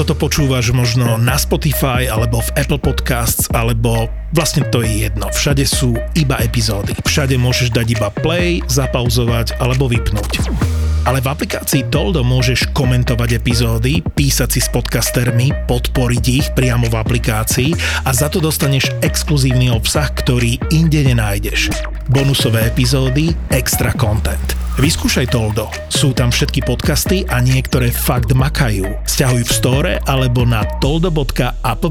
toto počúvaš možno na Spotify alebo v Apple Podcasts alebo vlastne to je jedno. Všade sú iba epizódy. Všade môžeš dať iba play, zapauzovať alebo vypnúť. Ale v aplikácii Toldo môžeš komentovať epizódy, písať si s podcastermi, podporiť ich priamo v aplikácii a za to dostaneš exkluzívny obsah, ktorý inde nenájdeš. Bonusové epizódy, extra content. Vyskúšaj Toldo. Sú tam všetky podcasty a niektoré fakt makajú. Sťahuj v store alebo na toldo.app.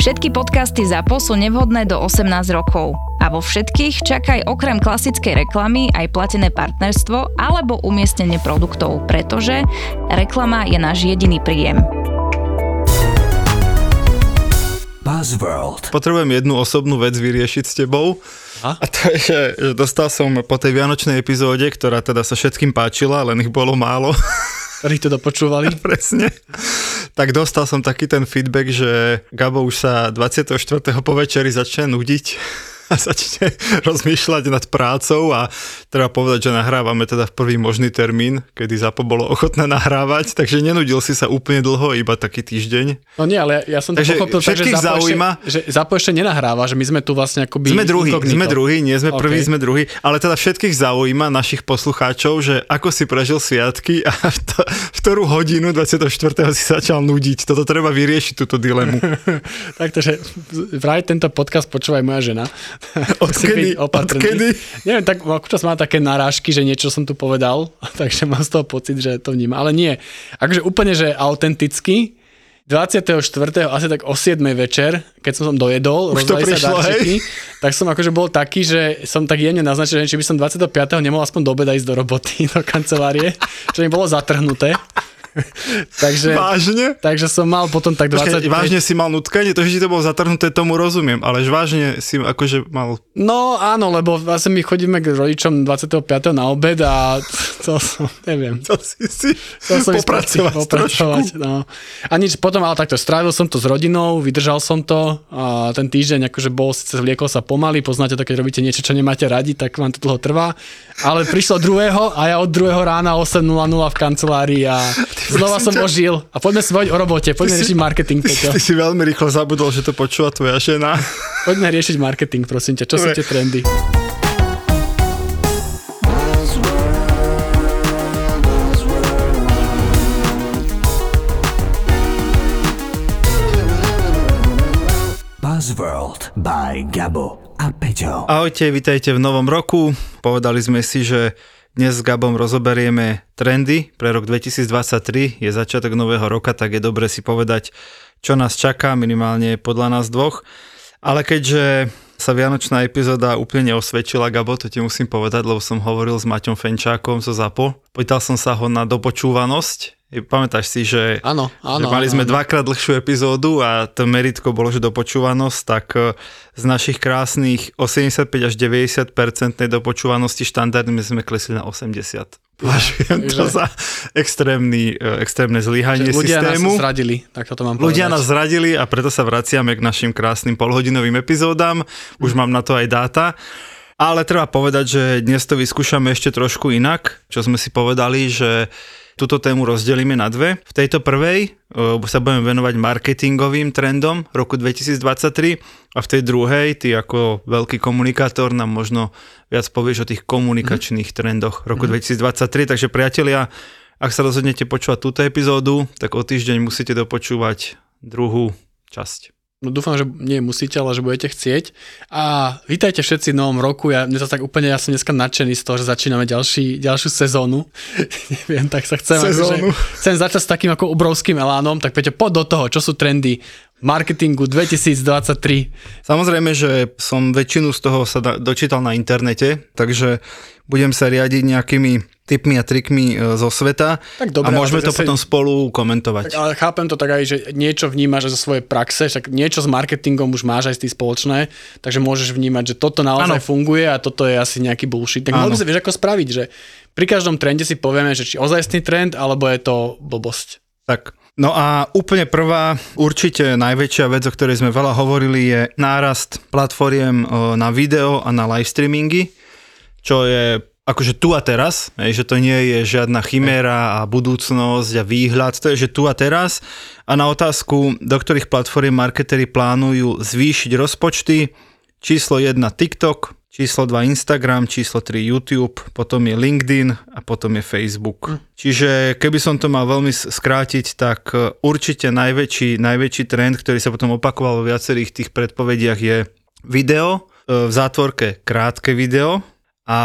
Všetky podcasty ZAPO sú nevhodné do 18 rokov. A vo všetkých čakaj okrem klasickej reklamy aj platené partnerstvo alebo umiestnenie produktov, pretože reklama je náš jediný príjem. Buzzworld. Potrebujem jednu osobnú vec vyriešiť s tebou. A? a to je, že, že dostal som po tej vianočnej epizóde, ktorá teda sa všetkým páčila, len ich bolo málo. Ktorí to dopočúvali. Presne. Tak dostal som taký ten feedback, že Gabo už sa 24. po večeri začne nudiť a začne rozmýšľať nad prácou a treba povedať, že nahrávame teda v prvý možný termín, kedy ZAPO bolo ochotné nahrávať, takže nenudil si sa úplne dlho, iba taký týždeň. No nie, ale ja, som to Takže pochopil tak, že Zapo, zaujíma- ešte, že Zapo ešte nenahráva, že my sme tu vlastne akoby Sme druhý, inkognito. sme druhý, nie sme prvý, OK. sme druhý, ale teda všetkých zaujíma našich poslucháčov, že ako si prežil sviatky a v, to, v ktorú hodinu 24. si začal nudiť. Toto treba vyriešiť, túto dilemu. Tak to, že vraj tento podcast počúva aj moja žena. Odkedy? Odkedy? Neviem, tak občas má také narážky, že niečo som tu povedal, takže mám z toho pocit, že to vníma. Ale nie, akože úplne, že autenticky, 24. asi tak o 7. večer, keď som som dojedol, Už to prišlo, sa darčeky, tak som akože bol taký, že som tak jemne naznačil, že či by som 25. nemohol aspoň do obeda ísť do roboty, do kancelárie, čo mi bolo zatrhnuté. takže, Vážne? takže som mal potom tak 25... Počkaj, vážne si mal nutkanie? To, že ti to bolo zatrhnuté, tomu rozumiem, ale vážne si akože mal... No áno, lebo vlastne my chodíme k rodičom 25. na obed a to som, neviem. To si si Chcel som popracovať, popracovať trošku. no. A nič, potom ale takto, strávil som to s rodinou, vydržal som to a ten týždeň akože bol, síce vliekol sa pomaly, poznáte to, keď robíte niečo, čo nemáte radi, tak vám to dlho trvá, ale prišlo druhého a ja od druhého rána 8.00 v kancelárii a znova som ťa- ožil a poďme si baviť o robote, poďme Ty si- riešiť marketing, Ty, Peťo. ty si veľmi rýchlo zabudol, že to počúva tvoja žena. Poďme riešiť marketing, prosím ťa, čo sú Dobre. tie trendy? Buzzworld by Gabo a Peťo. Ahojte, vitajte v novom roku. Povedali sme si, že dnes s Gabom rozoberieme trendy pre rok 2023. Je začiatok nového roka, tak je dobre si povedať, čo nás čaká, minimálne podľa nás dvoch. Ale keďže sa Vianočná epizóda úplne neosvedčila, Gabo, to ti musím povedať, lebo som hovoril s Maťom Fenčákom zo ZAPO. Pýtal som sa ho na dopočúvanosť. Pamätáš si, že, Áno, áno, že mali sme áno. dvakrát dlhšiu epizódu a to meritko bolo, že dopočúvanosť, tak e, z našich krásnych 85 až 90 percentnej dopočúvanosti štandardne sme klesli na 80. Považujem to za extrémny, e, extrémne zlyhanie ľudia systému. nás zradili, tak toto mám Ľudia povedať. nás zradili a preto sa vraciame k našim krásnym polhodinovým epizódam. Už mám na to aj dáta. Ale treba povedať, že dnes to vyskúšame ešte trošku inak, čo sme si povedali, že túto tému rozdelíme na dve. V tejto prvej uh, sa budeme venovať marketingovým trendom roku 2023 a v tej druhej, ty ako veľký komunikátor nám možno viac povieš o tých komunikačných trendoch roku 2023. Takže priatelia, ak sa rozhodnete počúvať túto epizódu, tak o týždeň musíte dopočúvať druhú časť. No dúfam, že nie musíte, ale že budete chcieť. A vítajte všetci v novom roku. Ja, mne to tak úplne, ja som dneska nadšený z toho, že začíname ďalší, ďalšiu sezónu. Neviem, tak sa chcem, Sezónu. akože, chcem začať s takým ako obrovským elánom. Tak Peťo, poď do toho, čo sú trendy marketingu 2023. Samozrejme, že som väčšinu z toho sa dočítal na internete, takže budem sa riadiť nejakými tipmi a trikmi e, zo sveta Tak dobre, a môžeme to zase- potom spolu komentovať. Tak, ale chápem to tak aj, že niečo vnímaš zo svojej praxe, však niečo s marketingom už máš aj z tých spoločné, takže môžeš vnímať, že toto naozaj Áno. funguje a toto je asi nejaký bullshit. Tak mohli by sa vieš ako spraviť, že pri každom trende si povieme, že či ozajstný trend, alebo je to blbosť. Tak. No a úplne prvá, určite najväčšia vec, o ktorej sme veľa hovorili, je nárast platformiem e, na video a na live streamingy, čo je akože tu a teraz, že to nie je žiadna chiméra a budúcnosť a výhľad, to je, že tu a teraz. A na otázku, do ktorých platform marketery plánujú zvýšiť rozpočty, číslo 1 TikTok, číslo 2 Instagram, číslo 3 YouTube, potom je LinkedIn a potom je Facebook. Hm. Čiže keby som to mal veľmi skrátiť, tak e, určite najväčší, najväčší trend, ktorý sa potom opakoval vo viacerých tých predpovediach je video, e, v zátvorke krátke video a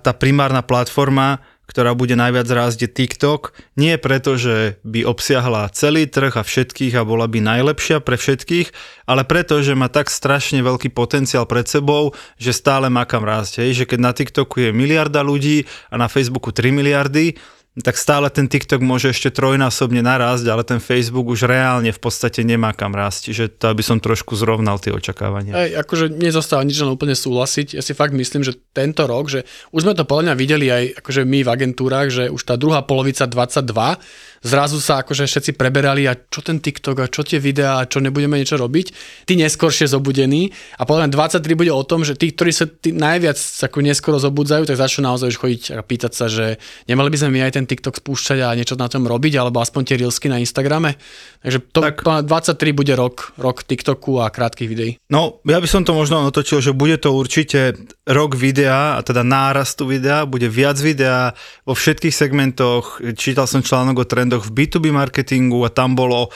tá primárna platforma ktorá bude najviac rásť je TikTok. Nie preto, že by obsiahla celý trh a všetkých a bola by najlepšia pre všetkých, ale preto, že má tak strašne veľký potenciál pred sebou, že stále má kam rásť. Hej? Že keď na TikToku je miliarda ľudí a na Facebooku 3 miliardy, tak stále ten TikTok môže ešte trojnásobne narásť, ale ten Facebook už reálne v podstate nemá kam rásť. Čiže to aby som trošku zrovnal tie očakávania. Ej, akože nezostáva nič len úplne súhlasiť. Ja si fakt myslím, že tento rok, že už sme to podľa mňa videli aj akože my v agentúrach, že už tá druhá polovica 22 zrazu sa akože všetci preberali a čo ten TikTok a čo tie videá a čo nebudeme niečo robiť. Tí neskôršie zobudení a podľa mňa 23 bude o tom, že tí, ktorí sa tí najviac ako neskoro zobudzajú, tak začnú naozaj už chodiť a pýtať sa, že nemali by sme my aj ten TikTok spúšťať a niečo na tom robiť, alebo aspoň tie reelsky na Instagrame. Takže to tak. 23 bude rok, rok TikToku a krátkých videí. No, ja by som to možno otočil, že bude to určite rok videa, a teda nárastu videa, bude viac videa vo všetkých segmentoch. Čítal som článok o trend trendoch v B2B marketingu a tam bolo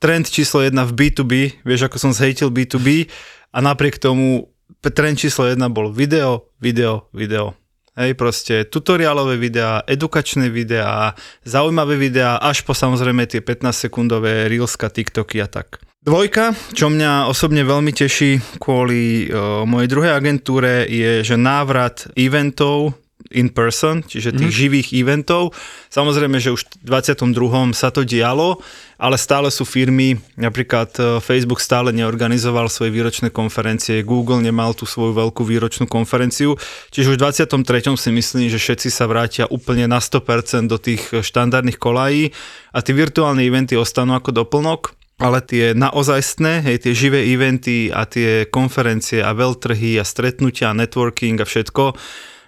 trend číslo 1 v B2B, vieš ako som zhejtil B2B a napriek tomu trend číslo 1 bol video, video, video. Hej, proste tutoriálové videá, edukačné videá, zaujímavé videá, až po samozrejme tie 15-sekundové Reelska, TikToky a tak. Dvojka, čo mňa osobne veľmi teší kvôli o, mojej druhej agentúre, je, že návrat eventov in person, čiže tých mm. živých eventov. Samozrejme, že už v 22. sa to dialo, ale stále sú firmy, napríklad e, Facebook stále neorganizoval svoje výročné konferencie, Google nemal tú svoju veľkú výročnú konferenciu, čiže už v 23. si myslím, že všetci sa vrátia úplne na 100% do tých štandardných kolají a tie virtuálne eventy ostanú ako doplnok ale tie naozajstné, hej, tie živé eventy a tie konferencie a veľtrhy a stretnutia, networking a všetko,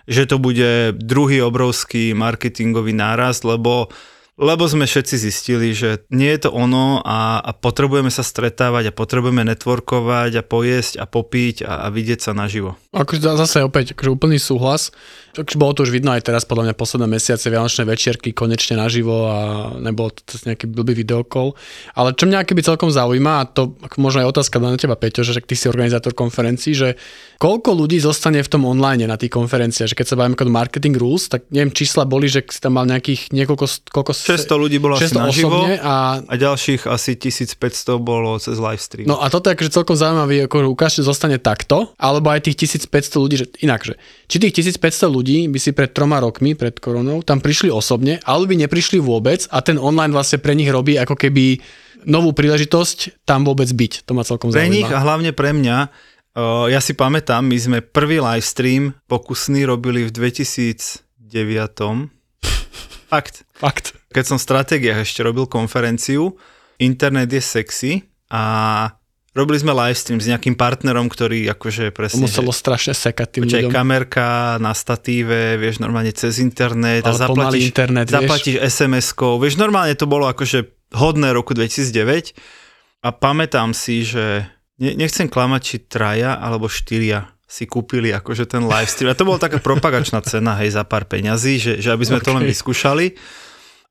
že to bude druhý obrovský marketingový nárast, lebo lebo sme všetci zistili, že nie je to ono a, a potrebujeme sa stretávať a potrebujeme networkovať a pojesť a popiť a, a vidieť sa naživo. Akože zase opäť akože úplný súhlas. Takže bolo to už vidno aj teraz, podľa mňa posledné mesiace, vianočné večierky konečne naživo a nebol to nejaký blbý videokol. Ale čo mňa keby celkom zaujíma, a to možno aj otázka na teba, Peťo, že ty si organizátor konferencií, že koľko ľudí zostane v tom online na tých konferenciách, že keď sa bavíme ako marketing rules, tak neviem, čísla boli, že si tam mal nejakých niekoľko, koľko 600 ľudí bolo 600 asi naživo a, a ďalších asi 1500 bolo cez live stream. No a toto je akože celkom zaujímavé, ako ukážte, zostane takto, alebo aj tých 1500 ľudí, že inak, že či tých 1500 ľudí by si pred troma rokmi, pred koronou, tam prišli osobne, alebo by neprišli vôbec a ten online vlastne pre nich robí ako keby novú príležitosť tam vôbec byť. To ma celkom zaujíma. Pre nich a hlavne pre mňa, ja si pamätám, my sme prvý live stream pokusný robili v 2009. Fakt. Fakt. Keď som v stratégiách ešte robil konferenciu, internet je sexy a Robili sme live stream s nejakým partnerom, ktorý akože presne... Muselo že, strašne sekať tým ľuďom. kamerka na statíve, vieš, normálne cez internet Ale a zaplatíš, internet, zaplatíš SMS-kou. Vieš, normálne to bolo akože hodné roku 2009 a pamätám si, že ne, nechcem klamať, či traja alebo štyria si kúpili akože ten live stream. A to bola taká propagačná cena, hej, za pár peňazí, že, že aby sme okay. to len vyskúšali.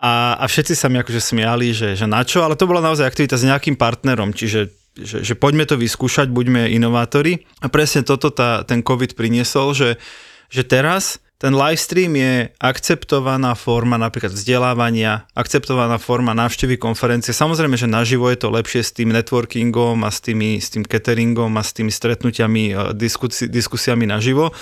A, a všetci sa mi akože smiali, že, že na čo, ale to bola naozaj aktivita s nejakým partnerom, čiže že, že poďme to vyskúšať, buďme inovátori. A presne toto tá, ten COVID priniesol, že, že teraz ten live stream je akceptovaná forma napríklad vzdelávania, akceptovaná forma návštevy konferencie. Samozrejme, že naživo je to lepšie s tým networkingom a s, tými, s tým cateringom a s tými stretnutiami, diskusi, diskusiami naživo.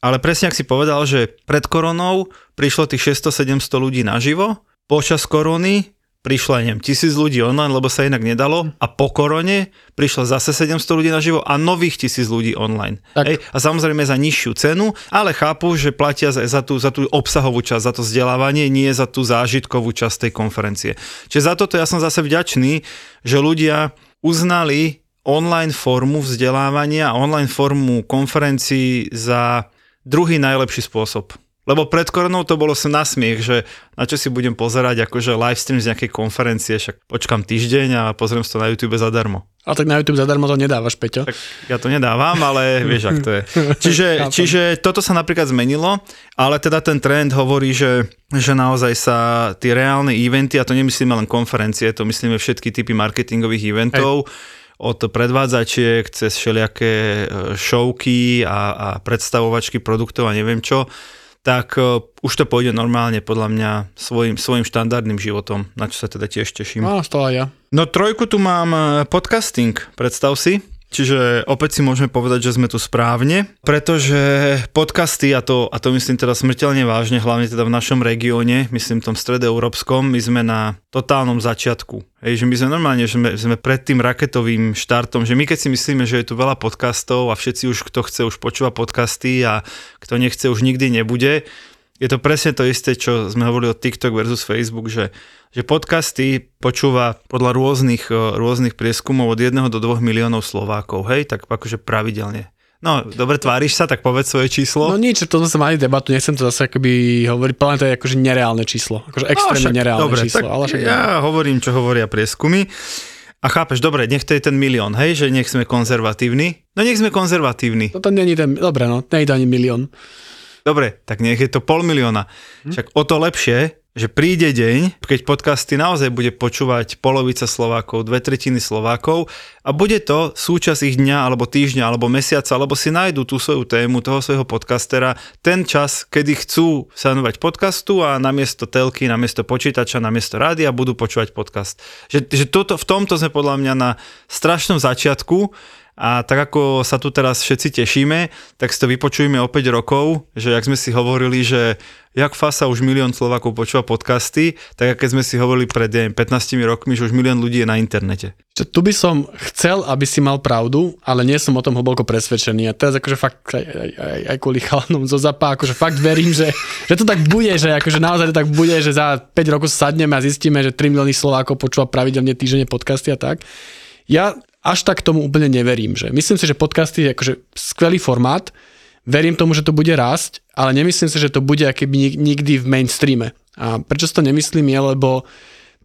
Ale presne ak si povedal, že pred koronou prišlo tých 600-700 ľudí naživo, počas korony prišlo, neviem, tisíc ľudí online, lebo sa inak nedalo a po korone prišlo zase 700 ľudí naživo a nových tisíc ľudí online. Hej? A samozrejme za nižšiu cenu, ale chápu, že platia za, za, tú, za tú obsahovú časť, za to vzdelávanie, nie za tú zážitkovú časť tej konferencie. Čiže za toto ja som zase vďačný, že ľudia uznali online formu vzdelávania a online formu konferencií za druhý najlepší spôsob Lebo pred koronou to bolo som na smiech, že na čo si budem pozerať akože live stream z nejakej konferencie, však počkam týždeň a pozriem si to na YouTube zadarmo. Ale tak na YouTube zadarmo to nedávaš, Peťo. Tak ja to nedávam, ale vieš, ak to je. Čiže, čiže toto sa napríklad zmenilo, ale teda ten trend hovorí, že, že naozaj sa tie reálne eventy, a to nemyslíme len konferencie, to myslíme všetky typy marketingových eventov, Hej od predvádzačiek cez všelijaké e, showky a, a predstavovačky produktov a neviem čo, tak e, už to pôjde normálne podľa mňa svojim, svojim štandardným životom, na čo sa teda tiež teším. No, aj ja. No trojku tu mám e, podcasting, predstav si. Čiže opäť si môžeme povedať, že sme tu správne, pretože podcasty, a to, a to myslím teda smrteľne vážne, hlavne teda v našom regióne, myslím tom stredoeurópskom, my sme na totálnom začiatku. Hej, že my sme normálne, že sme, sme pred tým raketovým štartom, že my keď si myslíme, že je tu veľa podcastov a všetci už, kto chce, už počúva podcasty a kto nechce, už nikdy nebude, je to presne to isté, čo sme hovorili o TikTok versus Facebook, že, že podcasty počúva podľa rôznych, e, rôznych prieskumov od 1 do 2 miliónov Slovákov, hej, tak akože pravidelne. No, dobre, tváriš sa, tak povedz svoje číslo. No nič, to sme mali debatu, nechcem to zase akoby hovoriť, plne to je akože nereálne číslo, akože no, extrémne no, však, nereálne dobre, číslo. Tak ale však ja hovorím, čo hovoria prieskumy. A chápeš, dobre, nech to je ten milión, hej, že nech sme konzervatívni. No nech sme konzervatívni. No to není ten, dobre, no, to ani milión. Dobre, tak nech je to pol milióna. Hm? Však o to lepšie, že príde deň, keď podcasty naozaj bude počúvať polovica Slovákov, dve tretiny Slovákov a bude to súčasť ich dňa, alebo týždňa, alebo mesiaca, alebo si nájdu tú svoju tému, toho svojho podcastera, ten čas, kedy chcú sa venovať podcastu a namiesto telky, namiesto počítača, namiesto rádia budú počúvať podcast. Že, že toto, v tomto sme podľa mňa na strašnom začiatku a tak ako sa tu teraz všetci tešíme, tak si to vypočujeme o 5 rokov, že jak sme si hovorili, že jak fasa už milión Slovákov počúva podcasty, tak ako sme si hovorili pred 15 rokmi, že už milión ľudí je na internete. Tu by som chcel, aby si mal pravdu, ale nie som o tom hlboko presvedčený. A teraz akože fakt aj, aj, aj kvôli chalanom zo zapa, akože fakt verím, že, že to tak bude, že akože naozaj to tak bude, že za 5 rokov sadneme a zistíme, že 3 milióny Slovákov počúva pravidelne týždenne podcasty a tak. Ja až tak tomu úplne neverím. Že myslím si, že podcasty je akože skvelý formát, verím tomu, že to bude rásť, ale nemyslím si, že to bude akéby nikdy v mainstreame. A prečo si to nemyslím je, lebo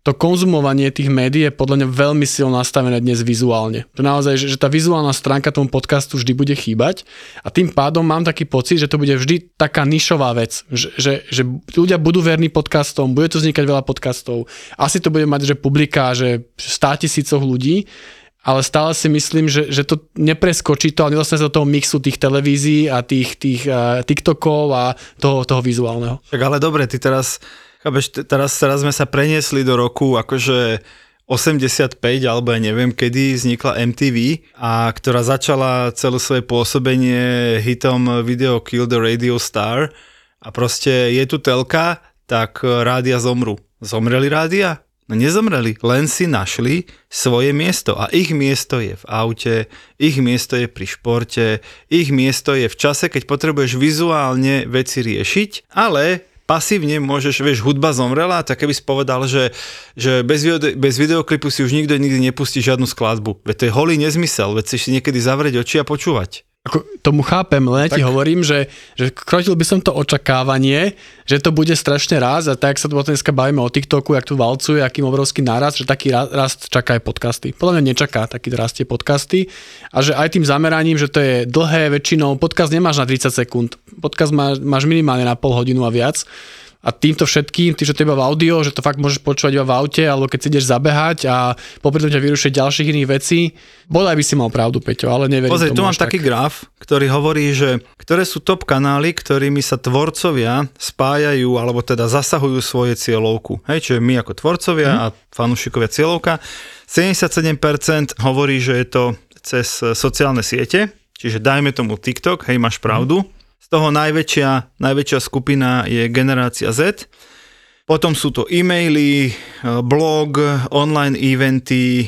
to konzumovanie tých médií je podľa mňa veľmi silno nastavené dnes vizuálne. To naozaj, že, že tá vizuálna stránka tomu podcastu vždy bude chýbať a tým pádom mám taký pocit, že to bude vždy taká nišová vec, že, že, že ľudia budú verní podcastom, bude tu vznikať veľa podcastov, asi to bude mať, že publika, že 100 tisícoch ľudí, ale stále si myslím, že, že to nepreskočí to, ale nedostane sa do toho mixu tých televízií a tých, tých uh, TikTokov a toho, toho vizuálneho. Tak ale dobre, ty teraz, chápeš, teraz, teraz sme sa preniesli do roku akože 85 alebo ja neviem kedy vznikla MTV a ktorá začala celé svoje pôsobenie hitom Video Kill the Radio Star a proste je tu telka, tak rádia zomru. Zomreli rádia? No nezomreli, len si našli svoje miesto a ich miesto je v aute, ich miesto je pri športe, ich miesto je v čase, keď potrebuješ vizuálne veci riešiť, ale pasívne môžeš, vieš, hudba zomrela, tak keby si povedal, že, že bez, video, bez videoklipu si už nikto nikdy nepustí žiadnu skladbu. Veď to je holý nezmysel, veď si niekedy zavrieť oči a počúvať. Ako, tomu chápem, len tak. ti hovorím, že, že krotil by som to očakávanie, že to bude strašne raz a tak sa tu dneska bavíme o TikToku, jak tu valcuje, akým obrovský náraz, že taký rast čaká aj podcasty. Podľa mňa nečaká taký rastie podcasty a že aj tým zameraním, že to je dlhé väčšinou, podcast nemáš na 30 sekúnd, podcast má, máš minimálne na pol hodinu a viac a týmto všetkým, ty, že to iba v audio, že to fakt môžeš počúvať iba v aute, alebo keď si ideš zabehať a popri tom ťa vyrušiť ďalších iných vecí. Bodaj by si mal pravdu, Peťo, ale neverím Pozri, tu mám taký tak. graf, ktorý hovorí, že ktoré sú top kanály, ktorými sa tvorcovia spájajú, alebo teda zasahujú svoje cieľovku. Hej, čiže my ako tvorcovia mm. a fanúšikovia cieľovka. 77% hovorí, že je to cez sociálne siete, čiže dajme tomu TikTok, hej, máš pravdu. Mm toho najväčšia, najväčšia skupina je generácia Z. Potom sú to e-maily, e, blog, online eventy, e,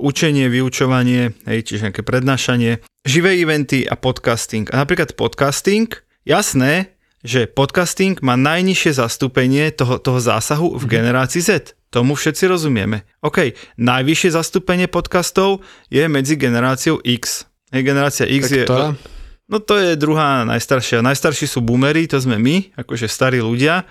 učenie, vyučovanie, hej, čiže nejaké prednášanie, živé eventy a podcasting. A napríklad podcasting, jasné, že podcasting má najnižšie zastúpenie toho, toho zásahu v mhm. generácii Z. Tomu všetci rozumieme. OK, najvyššie zastúpenie podcastov je medzi generáciou X. Hej, generácia X tak je... Ktorá? No to je druhá najstaršia. Najstarší sú boomery, to sme my, akože starí ľudia.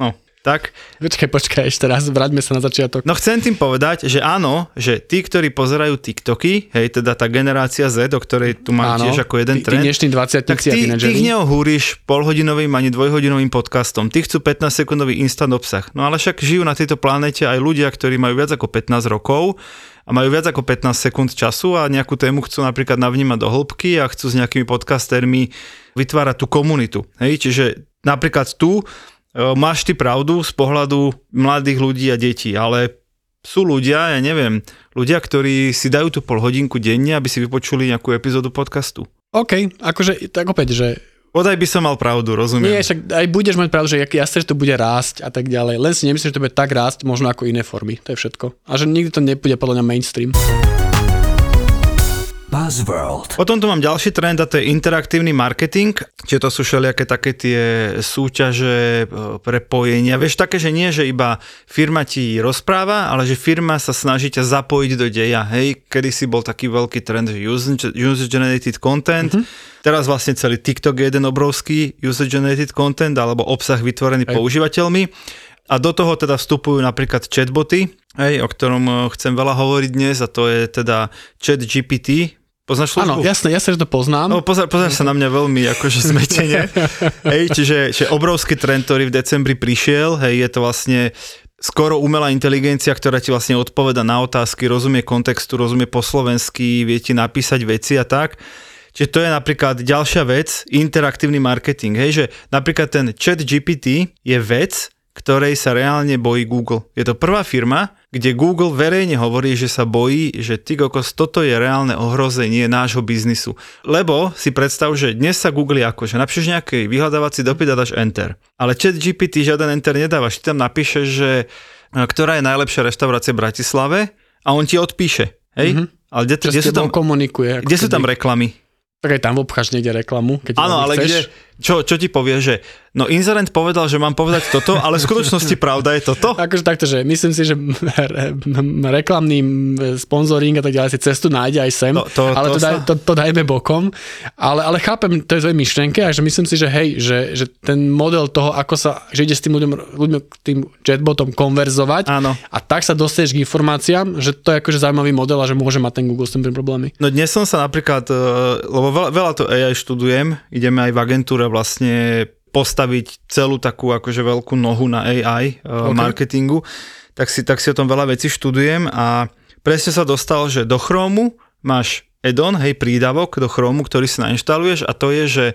No, tak. Počkaj, počkaj, ešte raz, vráťme sa na začiatok. No chcem tým povedať, že áno, že tí, ktorí pozerajú TikToky, hej, teda tá generácia Z, o ktorej tu mám Áno, tiež ako jeden tí, tí trend, dnešní 20 tak ty, tínedžeri. neohúriš polhodinovým ani dvojhodinovým podcastom. Tí chcú 15-sekundový instant obsah. No ale však žijú na tejto planete aj ľudia, ktorí majú viac ako 15 rokov a majú viac ako 15 sekúnd času a nejakú tému chcú napríklad navnímať do hĺbky a chcú s nejakými podcastermi vytvárať tú komunitu. Hej, čiže napríklad tu e, máš ty pravdu z pohľadu mladých ľudí a detí, ale sú ľudia, ja neviem, ľudia, ktorí si dajú tú pol hodinku denne, aby si vypočuli nejakú epizódu podcastu. OK, akože tak opäť, že Odaj by som mal pravdu, rozumiem. nie, však aj budeš mať pravdu, že jasne, že to bude rásť a tak ďalej. Len si nemyslím, že to bude tak rásť, možno ako iné formy. To je všetko. A že nikdy to nebude podľa mňa mainstream. Buzzworld. Potom tu mám ďalší trend a to je interaktívny marketing, čiže to sú všelijaké také tie súťaže, e, prepojenia. Vieš, také, že nie, že iba firma ti rozpráva, ale že firma sa snaží ťa zapojiť do deja. Hej, kedy si bol taký veľký trend, že user- user-generated content, mm-hmm. Teraz vlastne celý TikTok je jeden obrovský user-generated content alebo obsah vytvorený Hej. používateľmi. A do toho teda vstupujú napríklad chatboty, hej, o ktorom e, chcem veľa hovoriť dnes a to je teda chat GPT. Poznáš službu? Áno, jasné, jasné, že to poznám. No, pozor, pozor sa na mňa veľmi akože zmetene. hej, čiže, čiže obrovský trend, ktorý v decembri prišiel, hej, je to vlastne skoro umelá inteligencia, ktorá ti vlastne odpoveda na otázky, rozumie kontextu, rozumie po slovensky, vie ti napísať veci a tak. Čiže to je napríklad ďalšia vec, interaktívny marketing. Hej, že napríklad ten chat GPT je vec, ktorej sa reálne bojí Google. Je to prvá firma, kde Google verejne hovorí, že sa bojí, že ty kokos, toto je reálne ohrozenie nášho biznisu. Lebo si predstav, že dnes sa Google ako, že napíšeš nejaký vyhľadávací dopyt a dáš enter. Ale chat GPT žiaden enter nedávaš, ty tam napíšeš, že e, ktorá je najlepšia reštaurácia v Bratislave a on ti odpíše. Hej? Mm-hmm. Ale kde, kde, sú tam, komunikuje. kde sú tam reklamy? Tak aj tam obcháš niekde reklamu, keď Áno, ale chceš. kde, čo, čo ti povie, že no inzerent povedal, že mám povedať toto, ale v skutočnosti pravda je toto? Akože takto, že myslím si, že re- reklamný sponzoring a tak ďalej si cestu nájde aj sem, To- to- ale to to, daj, to, to dajme bokom. Ale, ale chápem to je tvojej myšlienke a že myslím si, že hej, že, že ten model toho, ako sa, že ide s tým ľuďom, ľuďom tým chatbotom konverzovať Áno. a tak sa dostaneš k informáciám, že to je akože zaujímavý model a že môže mať ten Google s tým problémy. No dnes som sa napríklad, eh, lebo veľa, veľa to AI študujem, ideme aj v agentúre vlastne postaviť celú takú akože veľkú nohu na AI okay. marketingu, tak si, tak si o tom veľa vecí študujem a presne sa dostal, že do Chromu máš add-on, hej, prídavok do Chromu, ktorý si nainštaluješ a to je, že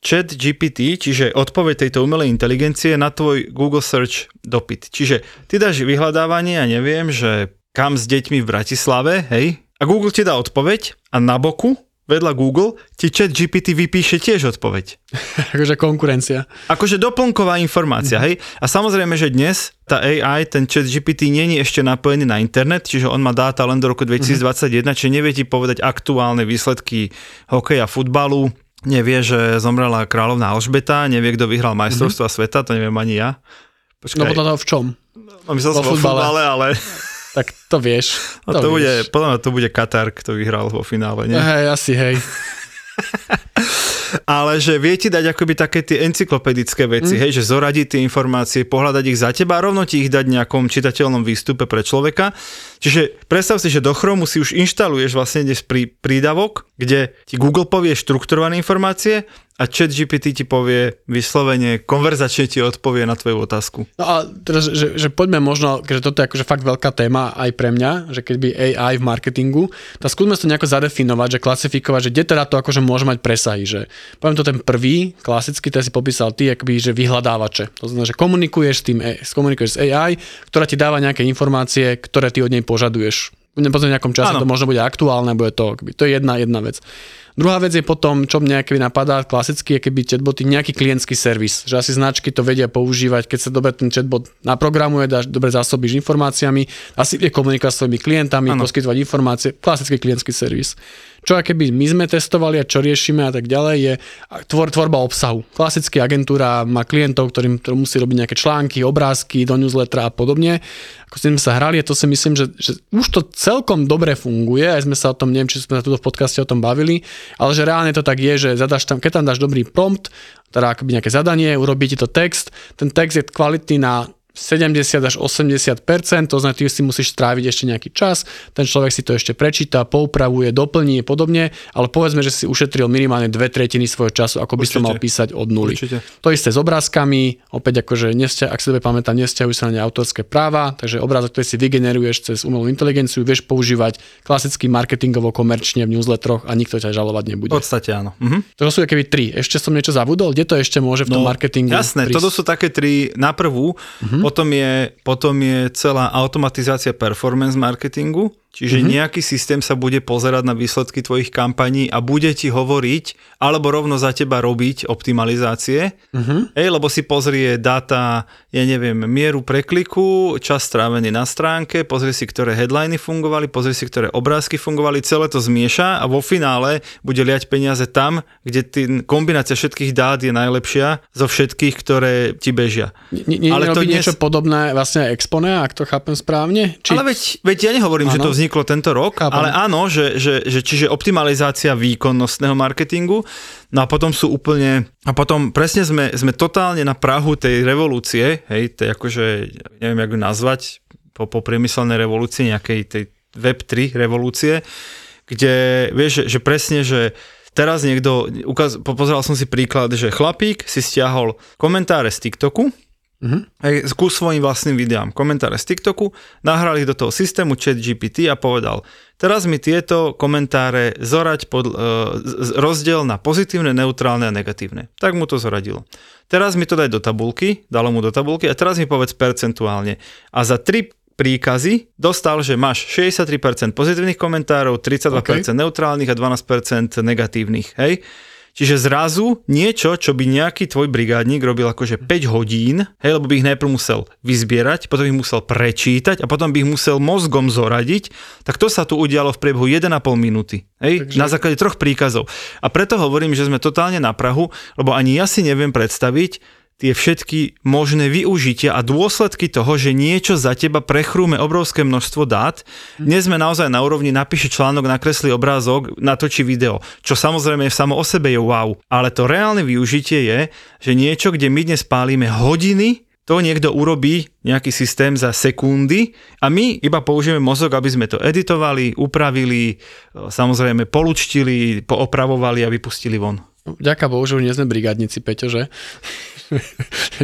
chat GPT, čiže odpoveď tejto umelej inteligencie na tvoj Google Search dopyt. Čiže ty dáš vyhľadávanie a ja neviem, že kam s deťmi v Bratislave, hej, a Google ti dá odpoveď a na boku vedľa Google ti chat GPT vypíše tiež odpoveď. akože konkurencia. Akože doplnková informácia, hej? A samozrejme, že dnes tá AI, ten chat GPT nie je ešte napojený na internet, čiže on má dáta len do roku 2021, čiže nevie ti povedať aktuálne výsledky hokeja, futbalu, nevie, že zomrela kráľovná Alžbeta, nevie, kto vyhral majstrovstva sveta, to neviem ani ja. No Počkaj, podľa toho v čom? no, myslel som o futbale, ale Tak to vieš. no, to, bude, vieš. podľa mňa to bude Katar, kto vyhral vo finále, nie? Hej, asi hej. ale že vie ti dať akoby také tie encyklopedické veci, mm. hej, že zoradiť tie informácie, pohľadať ich za teba a rovno ti ich dať v nejakom čitateľnom výstupe pre človeka. Čiže predstav si, že do Chromu si už inštaluješ vlastne dnes prí, prídavok, kde ti Google povie štrukturované informácie a chat GPT ti povie vyslovene, konverzačne ti odpovie na tvoju otázku. No a teraz, že, že poďme možno, keďže toto je akože fakt veľká téma aj pre mňa, že keď by AI v marketingu, tak skúsme to nejako zadefinovať, že klasifikovať, že kde teda to akože môže mať presahy, že poviem to ten prvý, klasický, ten si popísal ty, akoby, že vyhľadávače. To znamená, že komunikuješ s tým, komunikuješ s AI, ktorá ti dáva nejaké informácie, ktoré ty od nej požaduješ. V nejakom čase Áno. to možno bude aktuálne, bude to, akoby, to je jedna, jedna vec. Druhá vec je potom, čo mňa keby napadá, klasicky je keby chatboty nejaký klientský servis, že asi značky to vedia používať, keď sa dobre ten chatbot naprogramuje, dáš, dobre zásobíš informáciami, asi vie komunikovať s svojimi klientami, Áno. poskytovať informácie, klasický klientský servis. Čo keby my sme testovali a čo riešime a tak ďalej je tvor, tvorba obsahu. Klasicky agentúra má klientov, ktorým, ktorým musí robiť nejaké články, obrázky do newslettera a podobne. Ako s tým sa hrali a to si myslím, že, že už to celkom dobre funguje, aj sme sa o tom, neviem, či sme sa tu v podcaste o tom bavili, ale že reálne to tak je, že zadaš tam, keď tam dáš dobrý prompt, teda akoby nejaké zadanie, urobí ti to text, ten text je kvalitný na 70 až 80 to znamená, ty si musíš stráviť ešte nejaký čas, ten človek si to ešte prečíta, poupravuje, doplní a podobne, ale povedzme, že si ušetril minimálne dve tretiny svojho času, ako by si to mal písať od nuly. Určite. To isté s obrázkami, opäť akože, nesťa, ak si dobre pamätám, nesťahujú sa na ne autorské práva, takže obrázok, ktorý si vygeneruješ cez umelú inteligenciu, vieš používať klasicky marketingovo, komerčne v newsletteroch a nikto ťa žalovať nebude. V podstate áno. Mhm. To sú keby tri. Ešte som niečo zavudol? Kde to ešte môže v tom marketingu? No, Jasné, prísť? toto sú také tri na prvú. Mhm. Potom, je, potom je celá automatizácia performance marketingu, čiže Mhm. nejaký systém sa bude pozerať na výsledky tvojich kampaní a bude ti hovoriť, alebo rovno za teba robiť optimalizácie. Mhm. Ej, lebo si pozrie dáta, ja neviem, mieru prekliku, čas strávený na stránke, pozrie si, ktoré headliny fungovali, pozrie si, ktoré obrázky fungovali, celé to zmieša a vo finále bude liať peniaze tam, kde tý, kombinácia všetkých dát je najlepšia zo všetkých, ktoré ti bežia. Ale to niečo podobné vlastne aj Expone, ak to chápem správne? Či... Ale veď, veď ja nehovorím, že to vzniklo tento rok, Chápem. ale áno, že, že, že čiže optimalizácia výkonnostného marketingu, no a potom sú úplne, a potom presne sme, sme totálne na Prahu tej revolúcie, hej, tej akože, neviem, jak ju nazvať, po, po priemyselnej revolúcii, nejakej tej Web3 revolúcie, kde, vieš, že, že presne, že teraz niekto, ukaz, po- pozeral som si príklad, že chlapík si stiahol komentáre z TikToku, aj ku svojim vlastným videám, komentáre z TikToku, nahral ich do toho systému chat GPT a povedal, teraz mi tieto komentáre zorať pod, uh, rozdiel na pozitívne, neutrálne a negatívne. Tak mu to zoradilo. Teraz mi to daj do tabulky, dalo mu do tabulky a teraz mi povedz percentuálne. A za tri príkazy dostal, že máš 63% pozitívnych komentárov, 32% OK. neutrálnych a 12% negatívnych. Hej? Čiže zrazu niečo, čo by nejaký tvoj brigádnik robil akože 5 hodín, hej, lebo by ich najprv musel vyzbierať, potom ich musel prečítať a potom by ich musel mozgom zoradiť, tak to sa tu udialo v priebehu 1,5 minúty. Hej, Takže- na základe troch príkazov. A preto hovorím, že sme totálne na Prahu, lebo ani ja si neviem predstaviť, tie všetky možné využitia a dôsledky toho, že niečo za teba prechrúme obrovské množstvo dát. Dnes sme naozaj na úrovni napíše článok, nakreslí obrázok, natočí video, čo samozrejme je samo o sebe je wow. Ale to reálne využitie je, že niečo, kde my dnes pálime hodiny, to niekto urobí, nejaký systém za sekundy a my iba použijeme mozog, aby sme to editovali, upravili, samozrejme polučtili, poopravovali a vypustili von. Ďaká Bohu, že už nie sme brigádnici, Peťo, že?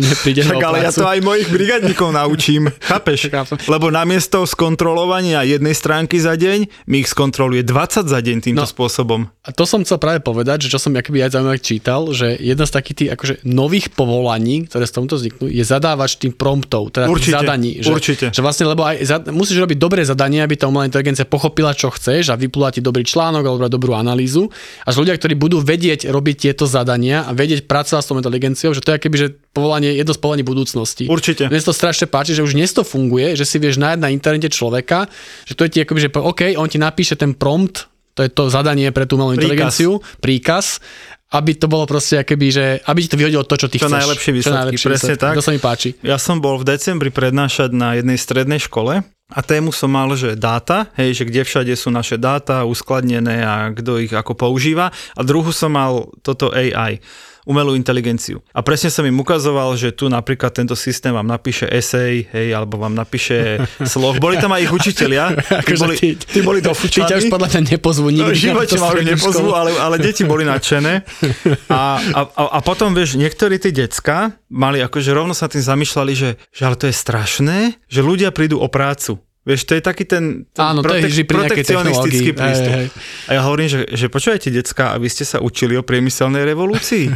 Tak ale ja to aj mojich brigadníkov naučím, chápeš? Lebo namiesto skontrolovania jednej stránky za deň, mi ich skontroluje 20 za deň týmto No. spôsobom. A to som chcel práve povedať, že čo som akoby aj zaujímavé čítal, že jedna z takých tých akože nových povolaní, ktoré z tomto vzniknú, je zadávač tým promptov, teda Určite, zadaní. Že, určite. Že vlastne, lebo aj za, musíš robiť dobré zadanie, aby tá umelá inteligencia pochopila, čo chceš a vyplula ti dobrý článok alebo dobrú analýzu. A že ľudia, ktorí budú vedieť robiť tieto zadania a vedieť pracovať s tou inteligenciou, že to je akoby, že povolanie, jedno z povolaní budúcnosti. Určite. Mne to strašne páči, že už dnes to funguje, že si vieš nájsť na internete človeka, že to je ti akoby, že OK, on ti napíše ten prompt, to je to zadanie pre tú Príkaz. inteligenciu, príkaz, aby to bolo proste akoby, že aby ti to vyhodilo to, čo ty Čo chceš. najlepšie Čo výsledky, najlepšie presne výsledky. tak. To sa mi páči. Ja som bol v decembri prednášať na jednej strednej škole a tému som mal, že dáta, hej, že kde všade sú naše dáta uskladnené a kto ich ako používa. A druhú som mal toto AI, umelú inteligenciu. A presne som im ukazoval, že tu napríklad tento systém vám napíše esej, hej, alebo vám napíše sloh. Boli tam aj ich učitelia, tí Akože boli, tí boli Ty ťa už podľa mňa nepozvú No, nikdy. na živote ma už nepozvú, ale, ale deti boli nadšené. A, a, a, a potom, vieš, niektorí tí decka mali akože rovno sa tým zamýšľali, že, že ale to je strašné, že ľudia prídu o prácu. Vieš, to je taký ten, ten Áno, to je pri protekcionistický prístup. Hej, hej. A ja hovorím, že, že počúvajte, decka, a vy ste sa učili o priemyselnej revolúcii?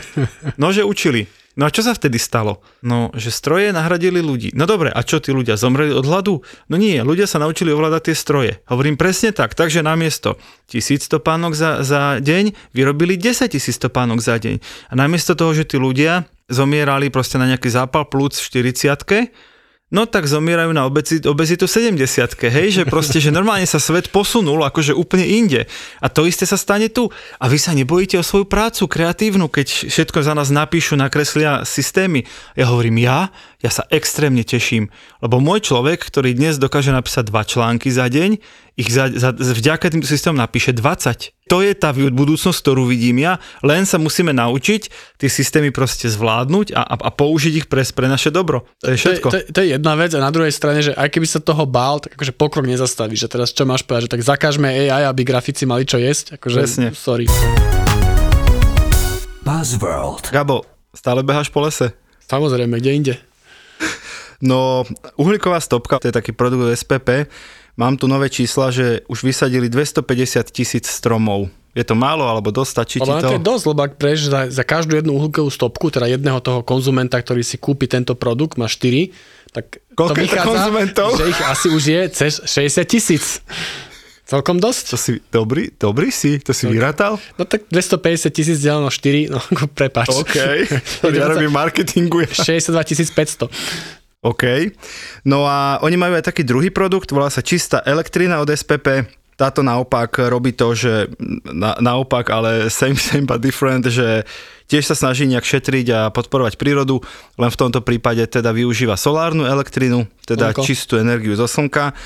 No, že učili. No a čo sa vtedy stalo? No, že stroje nahradili ľudí. No dobre, a čo tí ľudia zomreli od hladu? No nie, ľudia sa naučili ovládať tie stroje. Hovorím presne tak, takže namiesto 1000 topánok za, za deň vyrobili 10 tisíc topánok za deň. A namiesto toho, že tí ľudia zomierali proste na nejaký zápal plúc v 40 No tak zomierajú na obezitu, obezitu 70 hej, že proste, že normálne sa svet posunul akože úplne inde. A to isté sa stane tu. A vy sa nebojíte o svoju prácu kreatívnu, keď všetko za nás napíšu, nakreslia systémy. Ja hovorím, ja, ja sa extrémne teším, lebo môj človek, ktorý dnes dokáže napísať dva články za deň, ich za, za, vďaka tým systémom napíše 20. to je tá budúcnosť, ktorú vidím ja, len sa musíme naučiť tie systémy proste zvládnuť a, a, a použiť ich pre, pre naše dobro. To je všetko. To, je, to, to je jedna vec a na druhej strane, že aj keby sa toho bál, tak akože pokrok nezastaví, že teraz čo máš povedať, že tak zakážme AI, aby grafici mali čo jesť, akože Presne. sorry. Buzzworld. Gabo, stále beháš po lese? Samozrejme, kde inde. No, uhlíková stopka, to je taký produkt od SPP. Mám tu nové čísla, že už vysadili 250 tisíc stromov. Je to málo, alebo dosť stačí ti Ale to? to je dosť, lebo ak preš za, za každú jednu uhlíkovú stopku, teda jedného toho konzumenta, ktorý si kúpi tento produkt, má 4, tak Koľko to vychádza, konzumentov? že ich asi už je cez 60 tisíc. Celkom dosť. To si, dobrý, dobrý si, to si vyratal? No tak 250 tisíc deleno 4, no prepáč. OK, ja robím marketingu. Ja. 62 500. OK. No a oni majú aj taký druhý produkt, volá sa čistá elektrina od SPP. Táto naopak robí to, že na, naopak, ale same, same but different, že tiež sa snaží nejak šetriť a podporovať prírodu, len v tomto prípade teda využíva solárnu elektrinu, teda Slnko. čistú energiu zo slnka.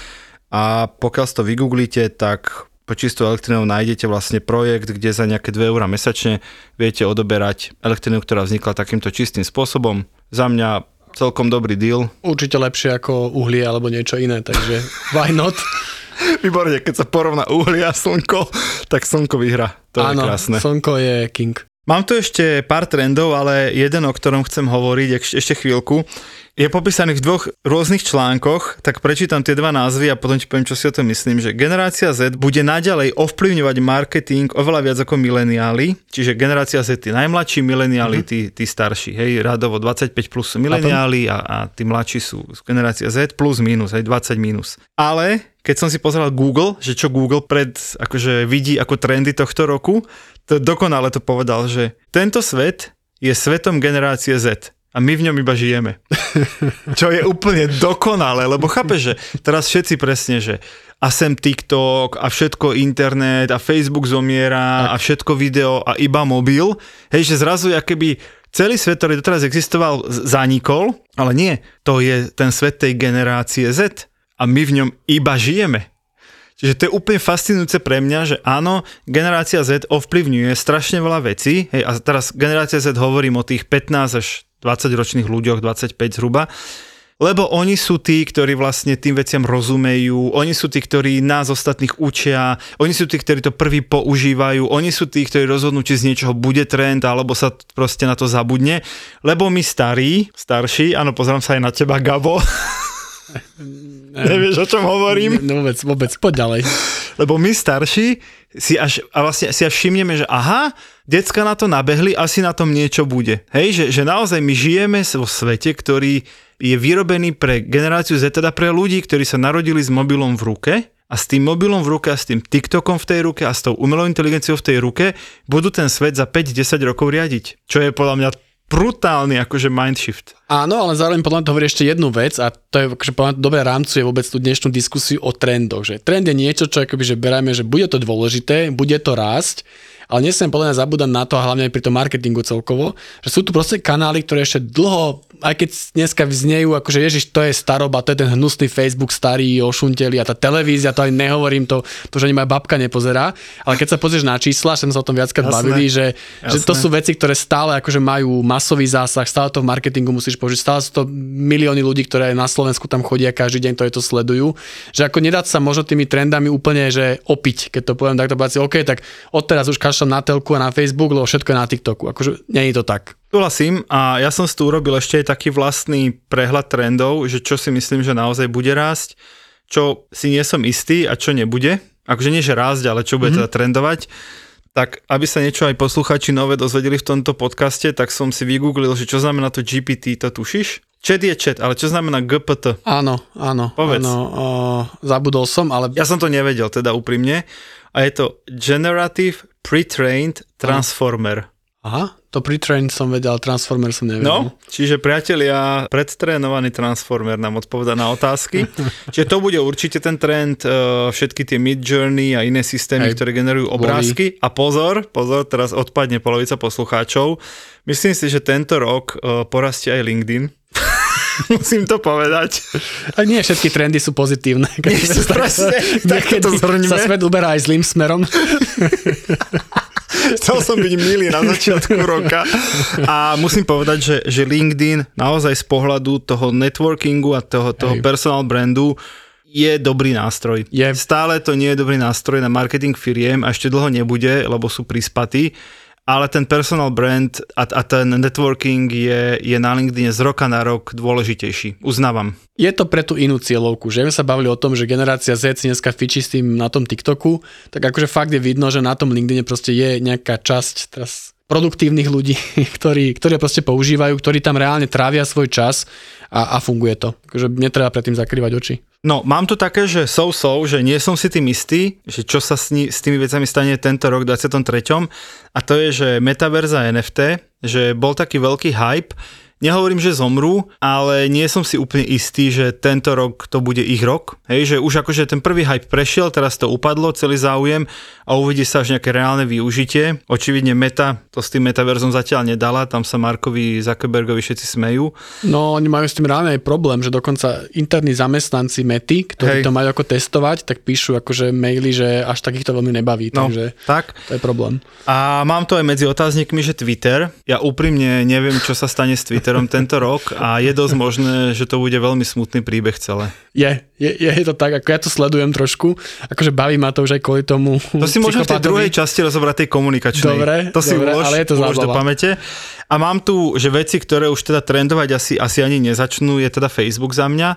A pokiaľ to vygooglíte, tak po čistou elektrinou nájdete vlastne projekt, kde za nejaké 2 eurá mesačne viete odoberať elektrinu, ktorá vznikla takýmto čistým spôsobom. Za mňa celkom dobrý deal. Určite lepšie ako uhlie alebo niečo iné, takže why not? Výborne, keď sa porovná uhlie a slnko, tak slnko vyhra. To Áno, je krásne. slnko je king. Mám tu ešte pár trendov, ale jeden, o ktorom chcem hovoriť ešte, chvíľku. Je popísaný v dvoch rôznych článkoch, tak prečítam tie dva názvy a potom ti poviem, čo si o tom myslím, že generácia Z bude naďalej ovplyvňovať marketing oveľa viac ako mileniáli, čiže generácia Z tí najmladší, mileniáli tí, tí starší, hej, radovo 25 plus sú mileniáli a, a tí mladší sú generácia Z plus minus, hej, 20 minus. Ale keď som si pozeral Google, že čo Google pred, akože vidí ako trendy tohto roku, to dokonale to povedal, že tento svet je svetom generácie Z a my v ňom iba žijeme. Čo je úplne dokonalé, lebo chápe, že teraz všetci presne, že a sem TikTok a všetko internet a Facebook zomiera a všetko video a iba mobil. Hej, že zrazu keby celý svet, ktorý doteraz existoval, zanikol, ale nie, to je ten svet tej generácie Z a my v ňom iba žijeme. Čiže to je úplne fascinujúce pre mňa, že áno, generácia Z ovplyvňuje strašne veľa vecí. Hej, a teraz generácia Z hovorím o tých 15 až 20 ročných ľuďoch, 25 zhruba. Lebo oni sú tí, ktorí vlastne tým veciam rozumejú, oni sú tí, ktorí nás ostatných učia, oni sú tí, ktorí to prvý používajú, oni sú tí, ktorí rozhodnú, či z niečoho bude trend, alebo sa proste na to zabudne. Lebo my starí, starší, áno, pozerám sa aj na teba, Gabo. Nevieš, o čom hovorím? No vôbec, vôbec, poď ďalej. Lebo my starší si až, a vlastne si až všimneme, že aha, decka na to nabehli, asi na tom niečo bude. Hej, že, že naozaj my žijeme vo svete, ktorý je vyrobený pre generáciu Z, teda pre ľudí, ktorí sa narodili s mobilom v ruke a s tým mobilom v ruke a s tým TikTokom v tej ruke a s tou umelou inteligenciou v tej ruke budú ten svet za 5-10 rokov riadiť. Čo je podľa mňa brutálny akože mindshift. Áno, ale zároveň podľa mňa to hovorí ešte jednu vec a to je akože podľa mňa dobre rámcuje vôbec tú dnešnú diskusiu o trendoch. Že trend je niečo, čo akoby, že berajme, že bude to dôležité, bude to rásť, ale nesmiem podľa mňa zabúdať na to, a hlavne aj pri tom marketingu celkovo, že sú tu proste kanály, ktoré ešte dlho, aj keď dneska vyznejú, akože ježiš, to je staroba, to je ten hnusný Facebook starý, ošunteli a tá televízia, to ani nehovorím, to, to že ani moja babka nepozerá, ale keď sa pozrieš na čísla, sme sa o tom viackrát Jasné. bavili, že, že to Jasné. sú veci, ktoré stále akože majú masový zásah, stále to v marketingu musíš použiť, stále sú to milióny ľudí, ktoré na Slovensku tam chodia každý deň, ktorí to sledujú, že ako nedať sa možno tými trendami úplne, že opiť, keď to poviem takto, povedať si, OK, tak odteraz už kašľam na telku a na Facebook, lebo všetko je na TikToku. Akože nie je to tak. Súhlasím a ja som si tu urobil ešte aj taký vlastný prehľad trendov, že čo si myslím, že naozaj bude rásť, čo si nie som istý a čo nebude. Akože nie, že rásť, ale čo bude mm-hmm. teda trendovať. Tak aby sa niečo aj posluchači nové dozvedeli v tomto podcaste, tak som si vygooglil, že čo znamená to GPT, to tušíš? Chat je chat, ale čo znamená GPT? Áno, áno. Povedz. Áno, o, zabudol som, ale Ja som to nevedel, teda úprimne. A je to Generative Pre-trained Transformer. aha, to pre-train som vedel, Transformer som nevedel. No, čiže priatelia, predtrénovaný Transformer nám odpoveda na otázky. čiže to bude určite ten trend, eh, všetky tie Mid Journey a iné systémy, Hej, ktoré generujú obrázky. A pozor, pozor, teraz odpadne polovica poslucháčov. Myslím si, že tento rok eh, porastie aj LinkedIn. Musím to povedať. A nie všetky trendy sú pozitívne. Nie sú presne, takto to zhrňme. sa svet uberá aj zlým smerom. Chcel som byť milý na začiatku roka. A musím povedať, že, že LinkedIn naozaj z pohľadu toho networkingu a toho, toho Hej. personal brandu je dobrý nástroj. Je. Stále to nie je dobrý nástroj na marketing firiem a ešte dlho nebude, lebo sú prispatí. Ale ten personal brand a, a ten networking je, je na LinkedIn z roka na rok dôležitejší. Uznávam. Je to pre tú inú cieľovku, že my sa bavili o tom, že generácia Z dneska fičí s tým na tom TikToku, tak akože fakt je vidno, že na tom LinkedIne proste je nejaká časť teraz produktívnych ľudí, ktorí, ktorí proste používajú, ktorí tam reálne trávia svoj čas a, a funguje to. Akože netreba predtým zakrývať oči. No, mám tu také, že so-so, že nie som si tým istý, že čo sa s, ní, s tými vecami stane tento rok 23. A to je, že metaverza NFT, že bol taký veľký hype, Nehovorím, že zomrú, ale nie som si úplne istý, že tento rok to bude ich rok. Hej, že už akože ten prvý hype prešiel, teraz to upadlo, celý záujem a uvidí sa až nejaké reálne využitie. Očividne Meta to s tým metaverzom zatiaľ nedala, tam sa Markovi Zuckerbergovi všetci smejú. No, oni majú s tým reálne aj problém, že dokonca interní zamestnanci Mety, ktorí Hej. to majú ako testovať, tak píšu akože maily, že až takých to veľmi nebaví, No, takže tak. to je problém. A mám to aj medzi otáznikmi, že Twitter. Ja úprimne neviem, čo sa stane s Twitterom tento rok a je dosť možné, že to bude veľmi smutný príbeh celé. Je, je, je to tak, ako ja to sledujem trošku, akože baví ma to už aj kvôli tomu To si môžem v tej druhej časti rozobrať tej komunikačnej. Dobre, to si dobre, ulož, ale je to ulož do pamäte. A mám tu, že veci, ktoré už teda trendovať asi, asi ani nezačnú, je teda Facebook za mňa.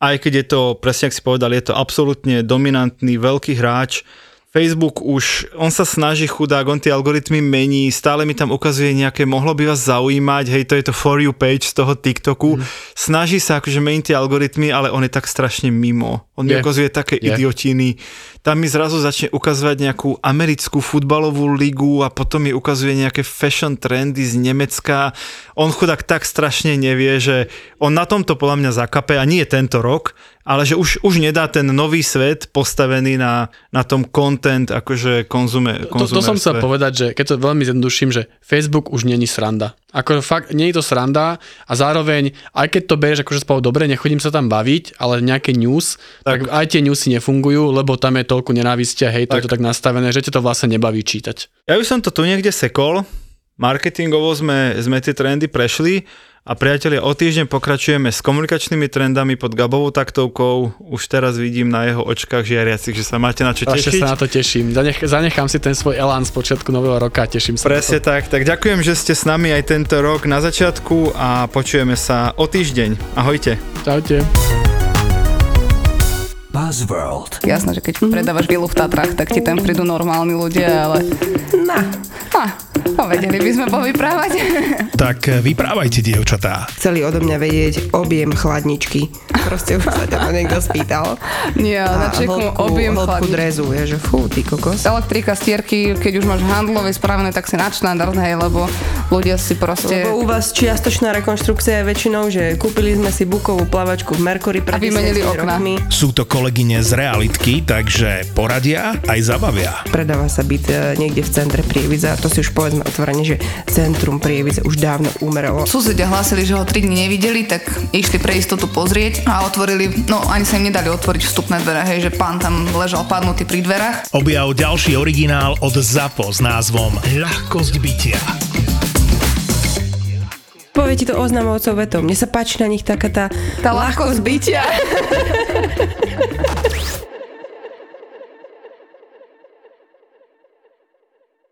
Aj keď je to, presne ak si povedal, je to absolútne dominantný, veľký hráč. Facebook už, on sa snaží chudák, on tie algoritmy mení, stále mi tam ukazuje nejaké, mohlo by vás zaujímať, hej, to je to for you page z toho TikToku. Mhm. Snaží sa akože meniť tie algoritmy, ale on je tak strašne mimo. On mi Je. ukazuje také Je. idiotiny. Tam mi zrazu začne ukazovať nejakú americkú futbalovú ligu a potom mi ukazuje nejaké fashion trendy z Nemecka. On chudák tak strašne nevie, že on na tomto podľa mňa zakape a nie tento rok, ale že už, už nedá ten nový svet postavený na, na tom content, akože konzume, To, to som chcel povedať, že keď to veľmi zjednoduším, že Facebook už není sranda. Ako fakt, nie je to sranda a zároveň, aj keď to berieš akože spolu dobre, nechodím sa tam baviť, ale nejaké news, tak, tak aj tie newsy nefungujú, lebo tam je toľko nenávistia, hej, to je to tak nastavené, že ťa to vlastne nebaví čítať. Ja by som to tu niekde sekol. Marketingovo sme, sme tie trendy prešli a priatelia, o týždeň pokračujeme s komunikačnými trendami pod Gabovou taktovkou. Už teraz vidím na jeho očkách žiariacich, že sa máte na čo Ešte tešiť. sa na to teším. Zanech, zanechám si ten svoj elán z počiatku nového roka teším sa. na Presne to. tak. Tak ďakujem, že ste s nami aj tento rok na začiatku a počujeme sa o týždeň. Ahojte. Čaute. Buzzworld. Jasné, že keď predávaš vilu v Tatrách, tak ti tam prídu normálni ľudia, ale... Na. No vedeli by sme povyprávať. Tak eh, vyprávajte, dievčatá. Chceli odo mňa vedieť objem chladničky. Proste už sa ťa to niekto spýtal. Nie, na čeku objem hĺbku chladničky. drezu, je, že fú, ty kokos. Elektrika, stierky, keď už máš handlové spravené, tak si nadštandard, hej, lebo ľudia si proste... Lebo u vás čiastočná rekonštrukcia je väčšinou, že kúpili sme si bukovú plavačku v Mercury pred A vymenili 10 okná. rokmi. Sú to kolegyne z realitky, takže poradia aj zabavia. Predáva sa byt e, niekde v centre Prievidza, to si už povedzme otvorene, že centrum Prievidze už dávno umeralo. Susedia hlásili, že ho 3 dní nevideli, tak išli pre istotu pozrieť a otvorili, no ani sa im nedali otvoriť vstupné dvere, hej, že pán tam ležal padnutý pri dverách. Objav ďalší originál od ZAPO s názvom Ľahkosť bytia. Povie ti to oznamovcov vetom. Mne sa páči na nich taká tá, Tá ľahkosť bytia.